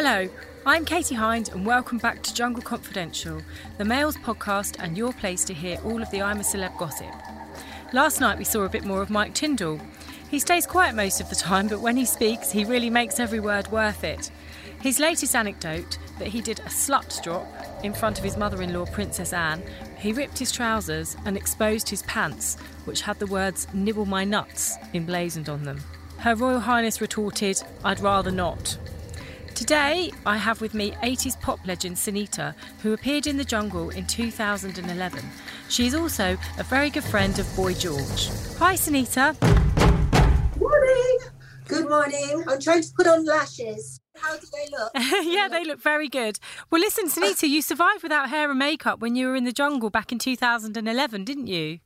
Hello, I'm Katie Hind, and welcome back to Jungle Confidential, the Mails podcast and your place to hear all of the I'm a Celeb gossip. Last night we saw a bit more of Mike Tindall. He stays quiet most of the time, but when he speaks, he really makes every word worth it. His latest anecdote that he did a slut drop in front of his mother in law, Princess Anne. He ripped his trousers and exposed his pants, which had the words nibble my nuts emblazoned on them. Her Royal Highness retorted, I'd rather not. Today, I have with me 80s pop legend Sinitta, who appeared in The Jungle in 2011. She is also a very good friend of Boy George. Hi, Sinitta. Morning. Good morning. I'm trying to put on lashes. How do they look? yeah, they look very good. Well, listen, Sinitta, you survived without hair and makeup when you were in the jungle back in 2011, didn't you?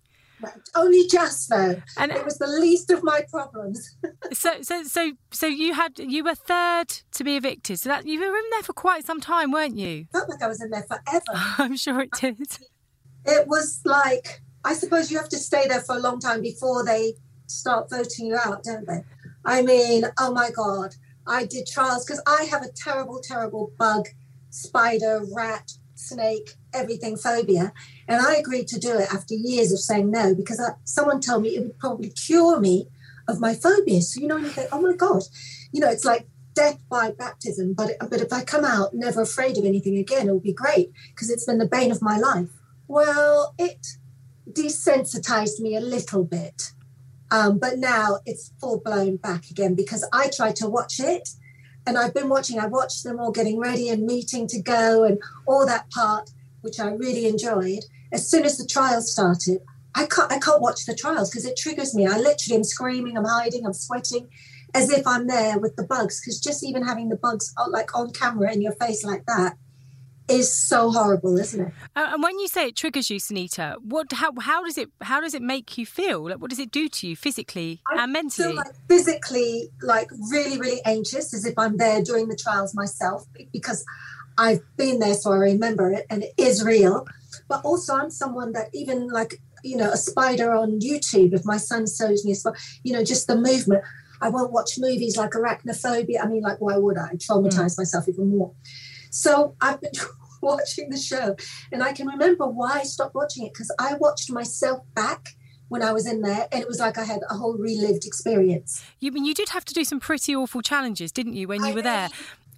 Only just though. And it was the least of my problems. so, so, so, so you had you were third to be evicted. So that you were in there for quite some time, weren't you? I felt like I was in there forever. I'm sure it did. It was like I suppose you have to stay there for a long time before they start voting you out, don't they? I mean, oh my god, I did trials because I have a terrible, terrible bug, spider, rat, snake, everything phobia. And I agreed to do it after years of saying no because I, someone told me it would probably cure me of my phobia. So, you know, you think, oh my God, you know, it's like death by baptism. But, but if I come out never afraid of anything again, it will be great because it's been the bane of my life. Well, it desensitized me a little bit. Um, but now it's full blown back again because I try to watch it and I've been watching, I watched them all getting ready and meeting to go and all that part, which I really enjoyed. As soon as the trials started, I can't I can't watch the trials because it triggers me. I literally am screaming, I'm hiding, I'm sweating, as if I'm there with the bugs. Because just even having the bugs uh, like on camera in your face like that is so horrible, isn't it? Uh, and when you say it triggers you, Sinitta, what how how does it how does it make you feel? Like what does it do to you physically I and mentally? I feel like physically, like really, really anxious, as if I'm there doing the trials myself because I've been there, so I remember it, and it is real. But also, I'm someone that even like you know a spider on YouTube. If my son shows me a spider, you know, just the movement. I won't watch movies like arachnophobia. I mean, like, why would I traumatize mm. myself even more? So I've been watching the show, and I can remember why I stopped watching it because I watched myself back when I was in there, and it was like I had a whole relived experience. You mean you did have to do some pretty awful challenges, didn't you, when you I were mean, there?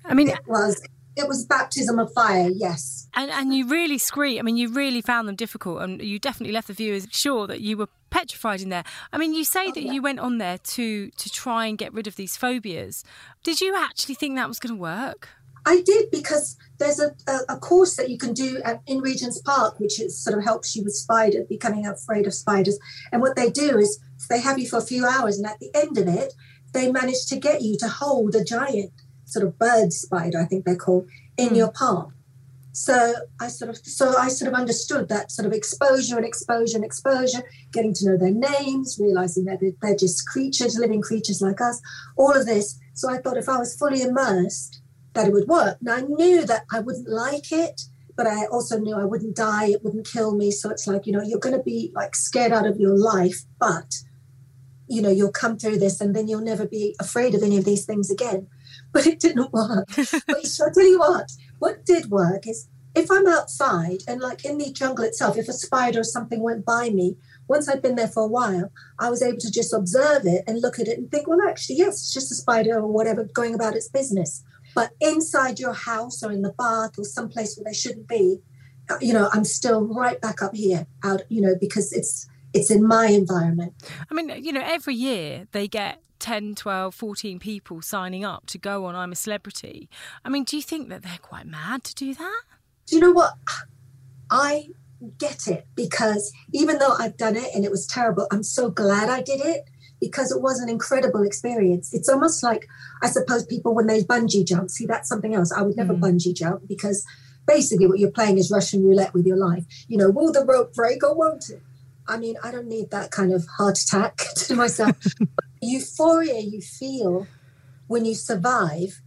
I mean, it was it was baptism of fire, yes. And and you really scream. I mean, you really found them difficult, and you definitely left the viewers sure that you were petrified in there. I mean, you say oh, that yeah. you went on there to to try and get rid of these phobias. Did you actually think that was going to work? I did because there's a, a, a, course that you can do at, in Regent's Park, which is, sort of helps you with spiders, becoming afraid of spiders. And what they do is they have you for a few hours, and at the end of it, they manage to get you to hold a giant sort of bird spider, I think they're called, in mm. your palm. So I sort of so I sort of understood that sort of exposure and exposure and exposure, getting to know their names, realizing that they're just creatures, living creatures like us, all of this. So I thought if I was fully immersed, that it would work. Now I knew that I wouldn't like it, but I also knew I wouldn't die, it wouldn't kill me. So it's like, you know, you're going to be like scared out of your life, but you know, you'll come through this and then you'll never be afraid of any of these things again. But it didn't work. but so I'll tell you what, what did work is if I'm outside and like in the jungle itself, if a spider or something went by me, once I'd been there for a while, I was able to just observe it and look at it and think, well, actually, yes, it's just a spider or whatever going about its business. But inside your house or in the bath or someplace where they shouldn't be, uh, you know, I'm still right back up here out, you know, because it's it's in my environment. I mean, you know, every year they get 10, 12, 14 people signing up to go on I'm a Celebrity. I mean, do you think that they're quite mad to do that? Do you know what? I get it because even though I've done it and it was terrible, I'm so glad I did it because it was an incredible experience. It's almost like, I suppose, people when they bungee jump. See, that's something else. I would never mm. bungee jump because basically what you're playing is Russian roulette with your life. You know, will the rope break or won't it? I mean, I don't need that kind of heart attack to myself. Euphoria you feel when you survive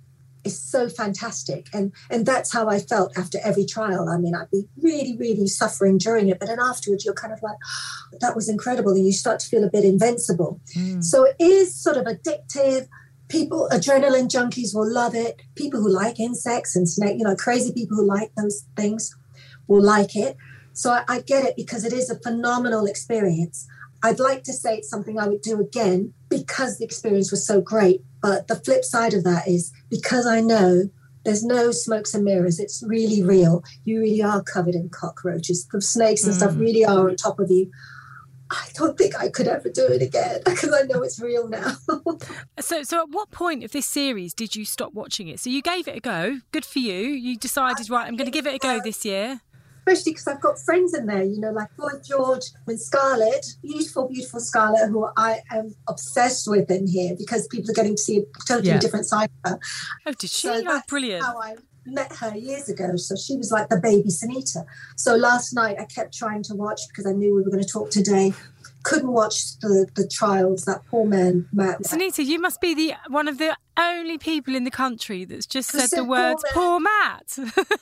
is so fantastic and and that's how i felt after every trial i mean i'd be really really suffering during it but then afterwards you're kind of like oh, that was incredible and you start to feel a bit invincible mm. so it is sort of addictive people, adrenaline junkies will love it. People who like insects and snake, you know, crazy people who like those things will like it. So I, I get it because it is a phenomenal experience. I'd like to say it's something I would do again because the experience was so great. But the flip side of that is because I know there's no smokes and mirrors. It's really real. You really are covered in cockroaches. The snakes and mm. stuff really are on top of you. I don't think I could ever do it again because I know it's real now. so, so at what point of this series did you stop watching it? So you gave it a go. Good for you. You decided, right, I'm going to give it a go this year especially because I've got friends in there, you know, like Boy George and Scarlett, beautiful, beautiful Scarlett, who I am obsessed with in here because people are getting to see a totally yeah. different side of her. Oh, did she? So oh, brilliant. How I met her years ago. So she was like the baby Sinitta. So last night I kept trying to watch because I knew we were going to talk today. Couldn't watch the, the trials. That poor man, Matt. Sinitta, you must be the one of the only people in the country that's just said the words "poor Matt." Poor Matt.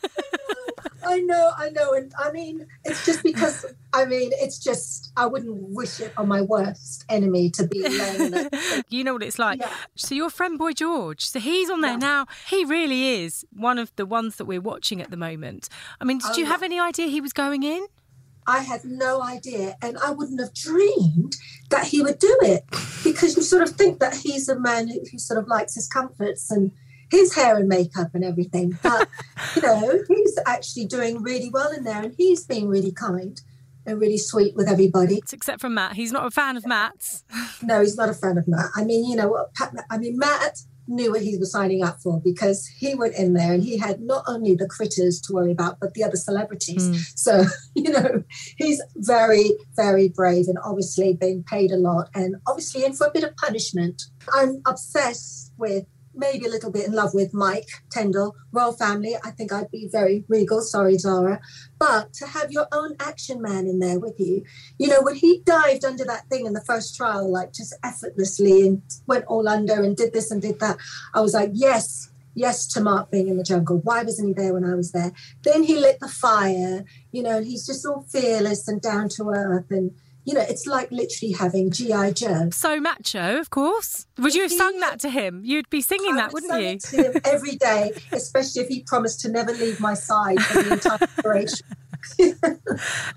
I know, I know. And I mean, it's just because, I mean, it's just, I wouldn't wish it on my worst enemy to be alone. you know what it's like. Yeah. So, your friend Boy George, so he's on there yeah. now. He really is one of the ones that we're watching at the moment. I mean, did oh, you have any idea he was going in? I had no idea, and I wouldn't have dreamed that he would do it because you sort of think that he's a man who, who sort of likes his comforts and his hair and makeup and everything. But, you know, he's actually doing really well in there and he's being really kind and really sweet with everybody. Except for Matt. He's not a fan of Matt's. no, he's not a fan of Matt. I mean, you know, what? I mean, Matt knew what he was signing up for because he went in there and he had not only the critters to worry about, but the other celebrities. Mm. So, you know, he's very, very brave and obviously being paid a lot and obviously in for a bit of punishment. I'm obsessed with maybe a little bit in love with Mike Tindall, royal family. I think I'd be very regal. Sorry, Zara. But to have your own action man in there with you, you know, when he dived under that thing in the first trial, like just effortlessly and went all under and did this and did that, I was like, yes, yes to Mark being in the jungle. Why wasn't he there when I was there? Then he lit the fire, you know, he's just all fearless and down to earth and you know, it's like literally having G.I. Joe. So macho, of course. Would you have sung that to him? You'd be singing I that, wouldn't you? to him every day, especially if he promised to never leave my side for the entire duration. um,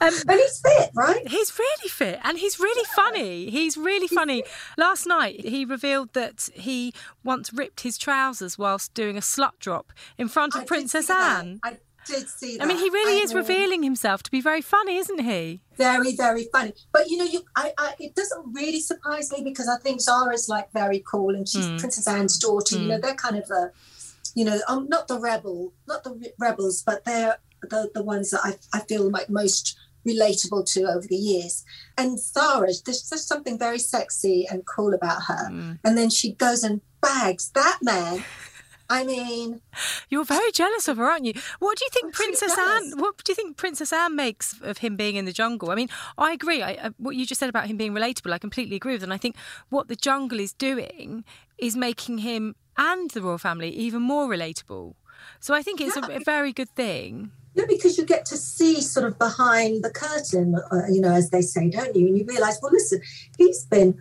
and he's fit, right? He's really fit and he's really funny. He's really funny. Last night, he revealed that he once ripped his trousers whilst doing a slut drop in front of I Princess Anne. I did see that. I mean, he really I is know. revealing himself to be very funny, isn't he? Very, very funny. But you know, you, I, I, it doesn't really surprise me because I think Zara's like very cool, and she's mm. Princess Anne's daughter. Mm. You know, hmm. they're kind of the, you know, um, not the rebel, not the rebels, but they're the the ones that I, I feel like most relatable to over the years. And Zara, there's just something very sexy and cool about her. Mm. And then she goes and bags that man I mean, you're very jealous of her, aren't you? What do you think Princess Anne? What do you think Princess Anne makes of him being in the jungle? I mean, I agree. I, uh, what you just said about him being relatable, I completely agree with. And I think what the jungle is doing is making him and the royal family even more relatable. So I think it's yeah. a, a very good thing. Yeah, because you get to see sort of behind the curtain, uh, you know, as they say, don't you? And you realise, well, listen, he's been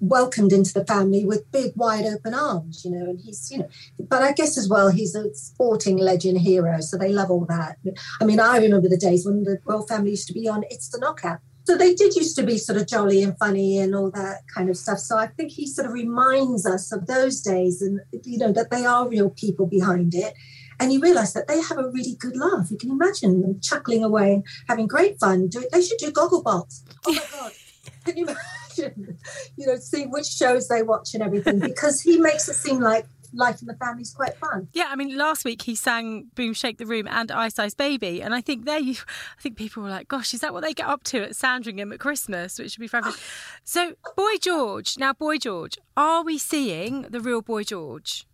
welcomed into the family with big wide open arms you know and he's you know but i guess as well he's a sporting legend hero so they love all that. I mean i remember the days when the royal family used to be on it's the knockout. So they did used to be sort of jolly and funny and all that kind of stuff. So i think he sort of reminds us of those days and you know that they are real people behind it. And you realize that they have a really good laugh. You can imagine them chuckling away and having great fun. Do, they should do goggle Gogglebox oh my god. Can you imagine you know, see which shows they watch and everything because he makes it seem like life in the family is quite fun. Yeah, I mean, last week he sang "Boom Shake the Room" and "Ice Ice Baby," and I think there, you, I think people were like, "Gosh, is that what they get up to at Sandringham at Christmas?" Which would be fun. so, Boy George. Now, Boy George, are we seeing the real Boy George?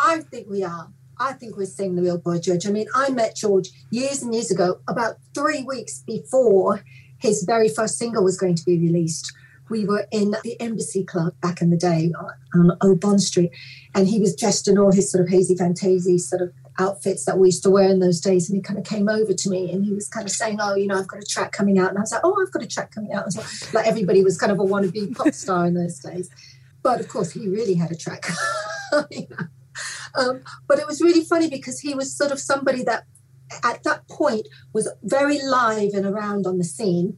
I think we are. I think we're seeing the real Boy George. I mean, I met George years and years ago, about three weeks before his very first single was going to be released we were in the Embassy Club back in the day on Old Bond Street, and he was dressed in all his sort of hazy fantasy sort of outfits that we used to wear in those days. And he kind of came over to me and he was kind of saying, Oh, you know, I've got a track coming out. And I was like, Oh, I've got a track coming out well. Like everybody was kind of a wannabe pop star in those days. But of course, he really had a track. um, but it was really funny because he was sort of somebody that at that point was very live and around on the scene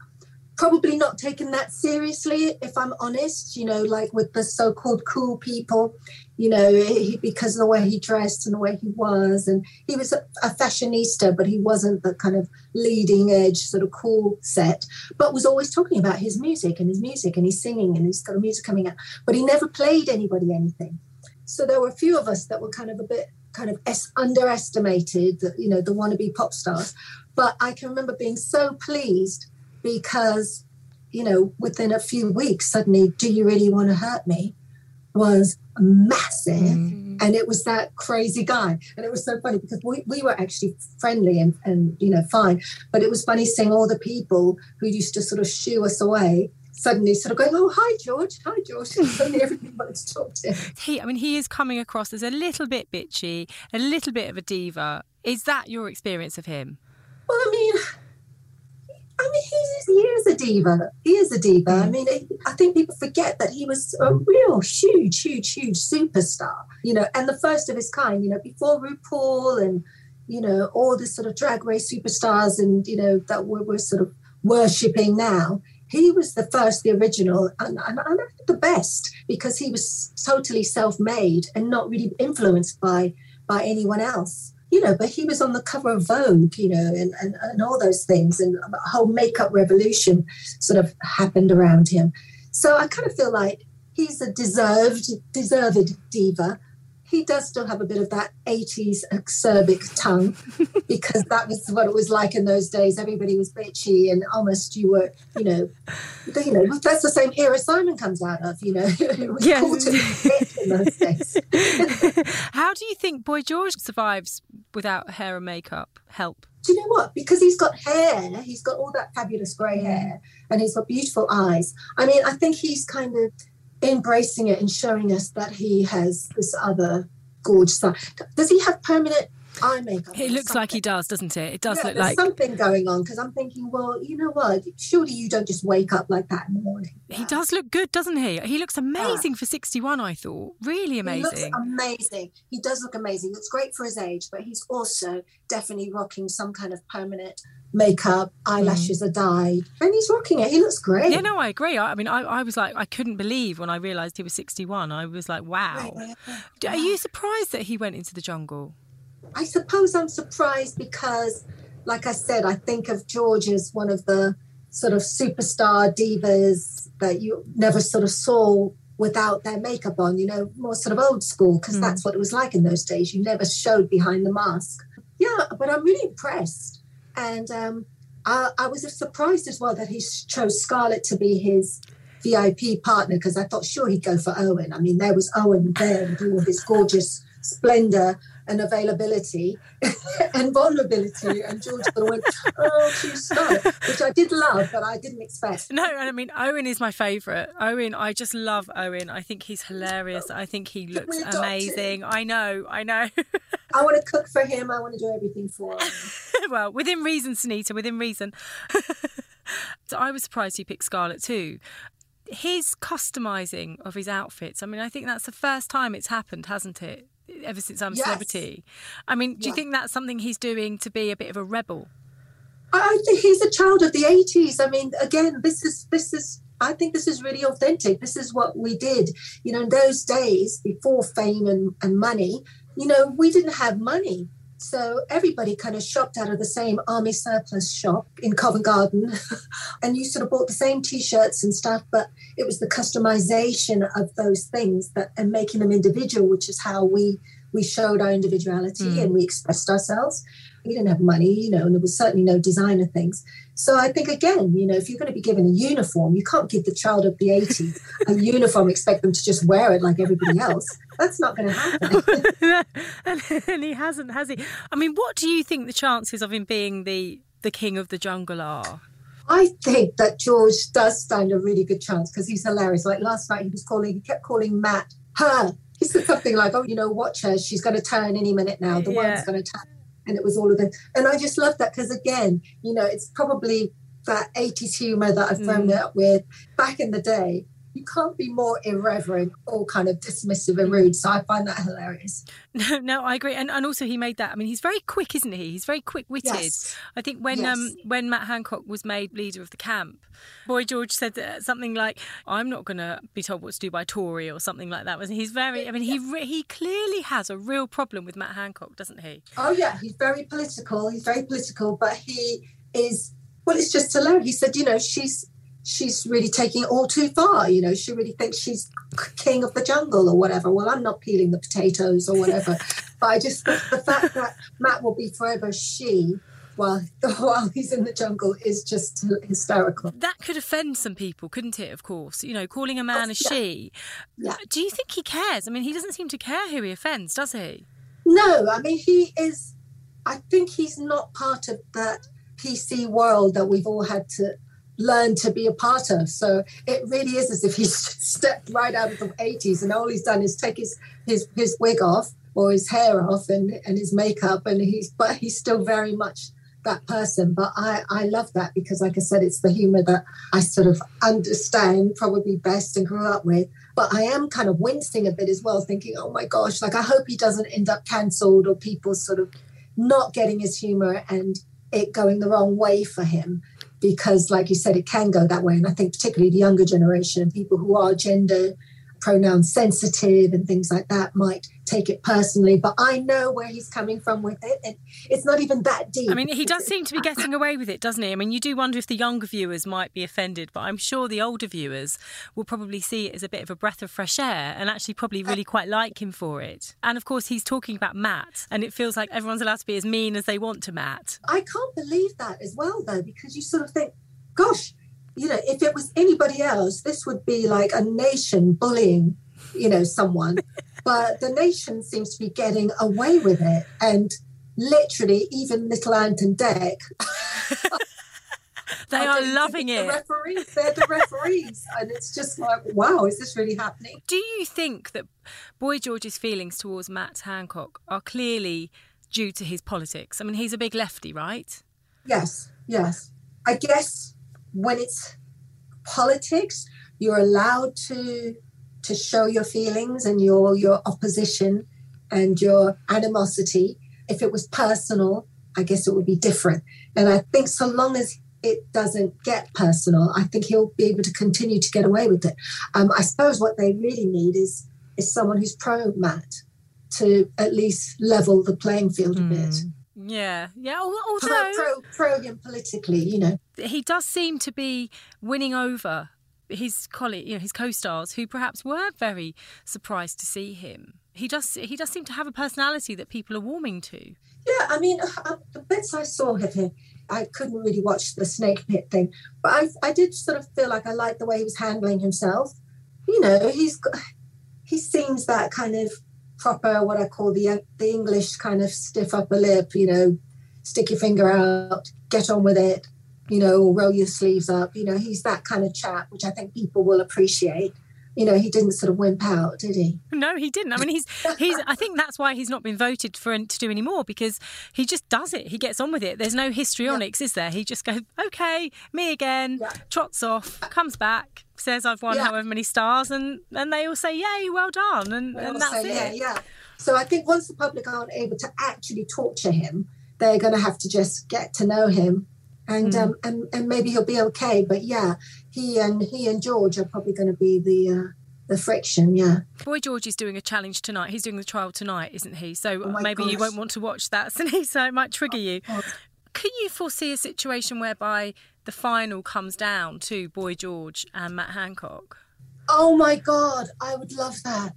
probably not taken that seriously if i'm honest you know like with the so-called cool people you know he, because of the way he dressed and the way he was and he was a, a fashionista but he wasn't the kind of leading edge sort of cool set but was always talking about his music and his music and his singing and he's got a music coming out but he never played anybody anything so there were a few of us that were kind of a bit kind of es- underestimated, that, you know, the wannabe pop stars. But I can remember being so pleased because, you know, within a few weeks, suddenly, Do You Really Want to Hurt Me was massive. Mm-hmm. And it was that crazy guy. And it was so funny because we, we were actually friendly and, and, you know, fine. But it was funny seeing all the people who used to sort of shoo us away suddenly sort of going, "Oh, hi, George. Hi, George." suddenly everybody wanted to talk to him. He, I mean, he is coming across as a little bit bitchy, a little bit of a diva. Is that your experience of him? Well, I mean, I mean, he's, he is a diva. He is a diva. I mm. mean, I think people forget that he was a real huge, huge, huge superstar. You know, and the first of his kind. You know, before RuPaul and you know all the sort of drag race superstars and you know that we're, we're sort of worshipping now he was the first, the original, and, and, and the best because he was totally self-made and not really influenced by by anyone else. You know, but he was on the cover of Vogue, you know, and, and, and all those things, and a whole makeup revolution sort of happened around him. So I kind of feel like he's a deserved, deserved diva he does still have a bit of that 80s acerbic tongue because that was what it was like in those days. Everybody was bitchy and almost you were, you know, you know, that's the same era Simon comes out of, you know. yes. Cool in those days. How do you think Boy George survives without hair and makeup? Help. Do you know what? Because he's got hair, he's got all that fabulous grey hair, and he's got beautiful eyes. I mean, I think he's kind of embracing it and showing us that he has this other gorgeous side. Does he have permanent eye makeup? It looks something? like he does, doesn't it? It does yeah, look like something going on because I'm thinking, well, you know what? Surely you don't just wake up like that in the morning. Yeah. He does look good, doesn't he? He looks amazing yeah. for 61. I thought really amazing. He looks amazing. He does look amazing. Looks great for his age, but he's also definitely rocking some kind of permanent makeup, eyelashes mm. are dyed, and he's rocking it. He looks great. Yeah, no, I agree. I, I mean, I, I, was like, I couldn't believe when I realised he was 61. I was like, wow. Are you surprised that he went into the jungle? I suppose I'm surprised because, like I said, I think of George as one of the sort of superstar divas that you never sort of saw without their makeup on, you know, more sort of old school, because mm. that's what it was like in those days. You never showed behind the mask. Yeah, but I'm really impressed and um, I, I, was surprised as well that he chose Scarlett to be his VIP partner because I thought sure he'd go for Owen. I mean, there was Owen there with all his gorgeous splendor and availability and vulnerability. And George sort of went, oh, choose Scarlett, which I did love, but I didn't expect. No, I mean, Owen is my favourite. Owen, I just love Owen. I think he's hilarious. I think he looks amazing. I know, I know. I want to cook for him. I want to do everything for him. well, within reason, Sinitta, within reason. so I was surprised he picked Scarlett too. His customizing of his outfits, I mean, I think that's the first time it's happened, hasn't it? Ever since I'm a yes. celebrity. I mean, do yeah. you think that's something he's doing to be a bit of a rebel? I think he's a child of the 80s. I mean, again, this is this is I think this is really authentic. This is what we did. You know, in those days before fame and, and money, you know, we didn't have money. So everybody kind of shopped out of the same army surplus shop in Covent Garden. and you sort of bought the same t-shirts and stuff, but it was the customization of those things that and making them individual, which is how we we showed our individuality mm. and we expressed ourselves. We didn't have money, you know, and there was certainly no designer things. So I think again, you know, if you're going to be given a uniform, you can't give the child of the 80s a uniform, expect them to just wear it like everybody else. That's not going to happen. and he hasn't, has he? I mean, what do you think the chances of him being the the king of the jungle are? I think that George does stand a really good chance because he's hilarious. Like last night, he was calling, he kept calling Matt her. He said something like, "Oh, you know, watch her. She's going to turn any minute now. The yeah. one's going to turn." And it was all of it. And I just love that because again, you know, it's probably that 80s humor that I've grown mm. up with. Back in the day, you can't be more irreverent or kind of dismissive and rude. So I find that hilarious. No, no, I agree. And and also he made that. I mean, he's very quick, isn't he? He's very quick witted. Yes. I think when Yes. um when Matt Hancock was made leader of the camp, Boy George said something like, "I'm not going to be told what to do by Tory" or something like that. Was he's very? I mean, he re- he clearly has a real problem with Matt Hancock, doesn't he? Oh yeah, he's very political. He's very political, but he is well. It's just hilarious. He said, you know, she's she's really taking it all too far. You know, she really thinks she's king of the jungle or whatever. Well, I'm not peeling the potatoes or whatever, but I just the fact that Matt will be forever she while while he's in the jungle is just hysterical. That could offend some people, couldn't it? Of course, you know, calling a man a yeah. she. Yeah. Do you think he cares? I mean, he doesn't seem to care who he offends, does he? No, I mean he is. I think he's not part of that PC world that we've all had to learn to be a part of. So it really is as if he's stepped right out of the 80s and all he's done is take his his, his wig off or his hair off and, and his makeup and he's but he's still very much that person. But I, I love that because like I said, it's the humor that I sort of understand probably best and grew up with. But I am kind of wincing a bit as well, thinking, oh my gosh, like I hope he doesn't end up cancelled or people sort of not getting his humor and it going the wrong way for him. Because, like you said, it can go that way. And I think, particularly the younger generation and people who are gender pronoun sensitive and things like that might take it personally. But I know where he's coming from with it. And it's not even that deep. I mean, he does seem to be getting away with it, doesn't he? I mean, you do wonder if the younger viewers might be offended, but I'm sure the older viewers will probably see it as a bit of a breath of fresh air and actually probably really quite like him for it. And of course, he's talking about Matt, and it feels like everyone's allowed to be as mean as they want to Matt. I can't believe that as well, though, because you sort of think, gosh, you know, if it was anybody else, this would be like a nation bullying, you know, someone. but the nation seems to be getting away with it. And literally, even little Ant and Dec, They are are getting to loving it. The referees, they're the referees. and it's just like, wow, is this really happening? Do you think that Boy George's feelings towards Matt Hancock are clearly due to his politics? I mean, he's a big lefty, right? Yes, yes. I guess when it's politics, you're allowed to to show your feelings and your your opposition and your animosity. If it was personal, I guess it would be different. And I think so long as it doesn't get personal, I think he'll be able to continue to get away with it. Um, I suppose what they really need is is someone who's pro Matt to at least level the playing field a bit. Yeah, yeah. al- Pro, Although pro, pro him politically, you know. he does seem to be winning over his colleague, you know, his co-stars who perhaps were very surprised to see him. He does. He does seem to have a personality that people are warming to. Yeah, I mean, uh, the bits I saw of him, I couldn't really watch the snake pit thing, but I, I did sort of feel like I liked the way he was handling himself. You know, he's he seems that kind of proper, what I call the the English kind of stiff upper lip. You know, stick your finger out, get on with it. You know, or roll your sleeves up. You know, he's that kind of chap, which I think people will appreciate. You know, he didn't sort of wimp out, did he? No, he didn't. I mean, he's he's. I think that's why he's not been voted for to do any more because he just does it. He gets on with it. There's no histrionics, is there? He just goes, okay, me again. Yeah. Trots off, comes back, says I've won Yeah. however many stars, and and they all say, yay, well done, and, They and that's say, it. Yeah, yeah. So I think once the public aren't able to actually torture him, they're going to have to just get to know him, and Hmm. um, and and maybe he'll be okay. But yeah, he and he and George are probably going to be the uh, the friction. Yeah. Boy George is doing a challenge tonight. He's doing the trial tonight, isn't he? So Oh maybe you won't want to watch that, so it might trigger you. God. Can you foresee a situation whereby the final comes down to Boy George and Matt Hancock? Oh my God, I would love that.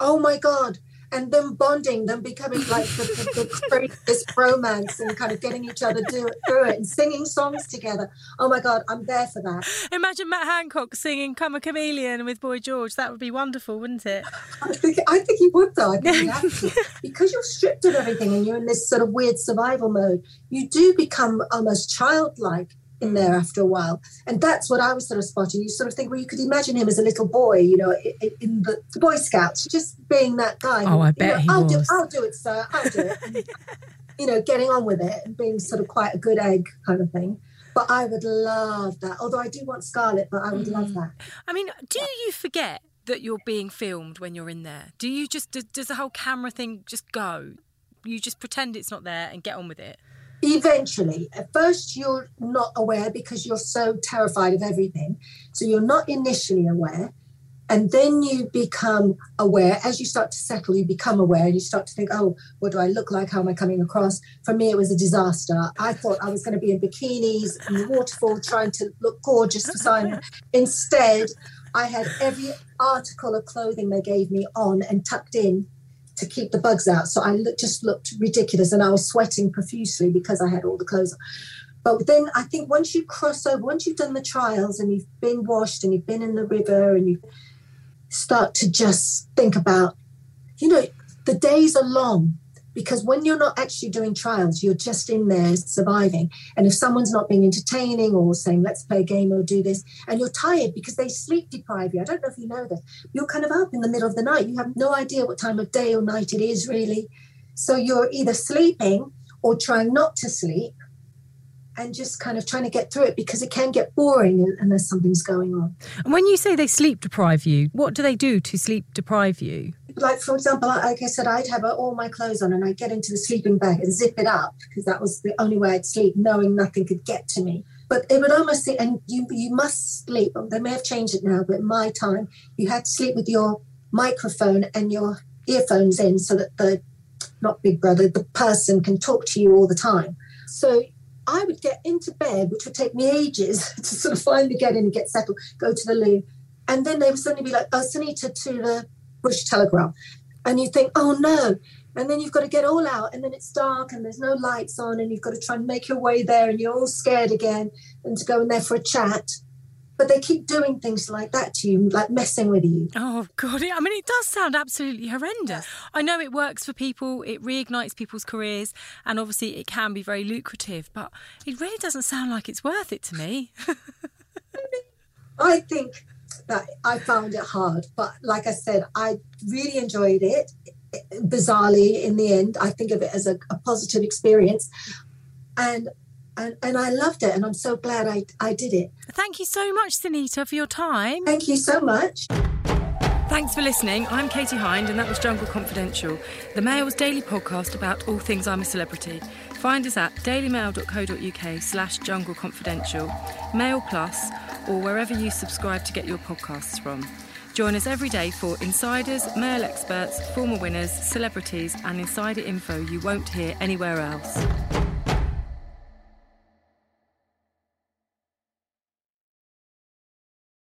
Oh my God. And them bonding, them becoming like the, the, the craziest romance and kind of getting each other do it, through it and singing songs together. Oh my God, I'm there for that. Imagine Matt Hancock singing "Karma Chameleon" with Boy George. That would be wonderful, wouldn't it? I think, I think he would, though. I think he to. Because you're stripped of everything and you're in this sort of weird survival mode, you do become almost childlike in there after a while. And that's what I was sort of spotting. You sort of think, well, you could imagine him as a little boy, you know, in the Boy Scouts, just being that guy. Oh, I You bet know, he I'll Do, was. I'll do it, sir. I'll do it. And, you know, getting on with it and being sort of quite a good egg kind of thing. But I would love that. Although I do want Scarlett, but I would mm. love that. I mean, do you forget that you're being filmed when you're in there? Do you just does the whole camera thing just go? You just pretend it's not there and get on with it. Eventually, at first you're not aware because you're so terrified of everything. So you're not initially aware. And then you become aware. As you start to settle, you become aware and you start to think, oh, what do I look like? How am I coming across? For me, it was a disaster. I thought I was going to be in bikinis in the waterfall trying to look gorgeous for Simon. Instead, I had every article of clothing they gave me on and tucked in to keep the bugs out. So I look, just looked ridiculous and I was sweating profusely because I had all the clothes on. But then I think once you cross over, once you've done the trials and you've been washed and you've been in the river and you start to just think about, you know, the days are long because when you're not actually doing trials, you're just in there surviving. And if someone's not being entertaining or saying, let's play a game or do this, and you're tired because they sleep deprive you, I don't know if you know this, you're kind of up in the middle of the night. You have no idea what time of day or night it is, really. So you're either sleeping or trying not to sleep and just kind of trying to get through it because it can get boring unless something's going on. And when you say they sleep deprive you, what do they do to sleep deprive you? Like, for example, like I said, I'd have uh, all my clothes on and I'd get into the sleeping bag and zip it up because that was the only way I'd sleep, knowing nothing could get to me. But it would almost say, and you you must sleep. They may have changed it now, but my time, you had to sleep with your microphone and your earphones in so that the not Big Brother, the person can talk to you all the time. So I would get into bed, which would take me ages to sort of finally get in and get settled, go to the loo. And then they would suddenly be like, oh, Sinitta to the Bush Telegraph. And you think, oh no. And then you've got to get all out, and then it's dark and there's no lights on, and you've got to try and make your way there, and you're all scared again, and to go in there for a chat but they keep doing things like that to you, like messing with you. Oh God! I mean, it does sound absolutely horrendous. I know it works for people; it reignites people's careers, and obviously it can be very lucrative. But it really doesn't sound like it's worth it to me. I think that I found it hard, but like I said, I really enjoyed it. Bizarrely, in the end, I think of it as a, a positive experience, and and, and I loved it, and I'm so glad I, I did it. Thank you so much, Sinitta, for your time. Thank you so much. Thanks for listening. I'm Katie Hind, and that was Jungle Confidential, the Mail's daily podcast about all things I'm a celebrity. Find us at dailymail.co.uk slash jungle confidential, Mail Plus, or wherever you subscribe to get your podcasts from. Join us every day for insiders, mail experts, former winners, celebrities, and insider info you won't hear anywhere else.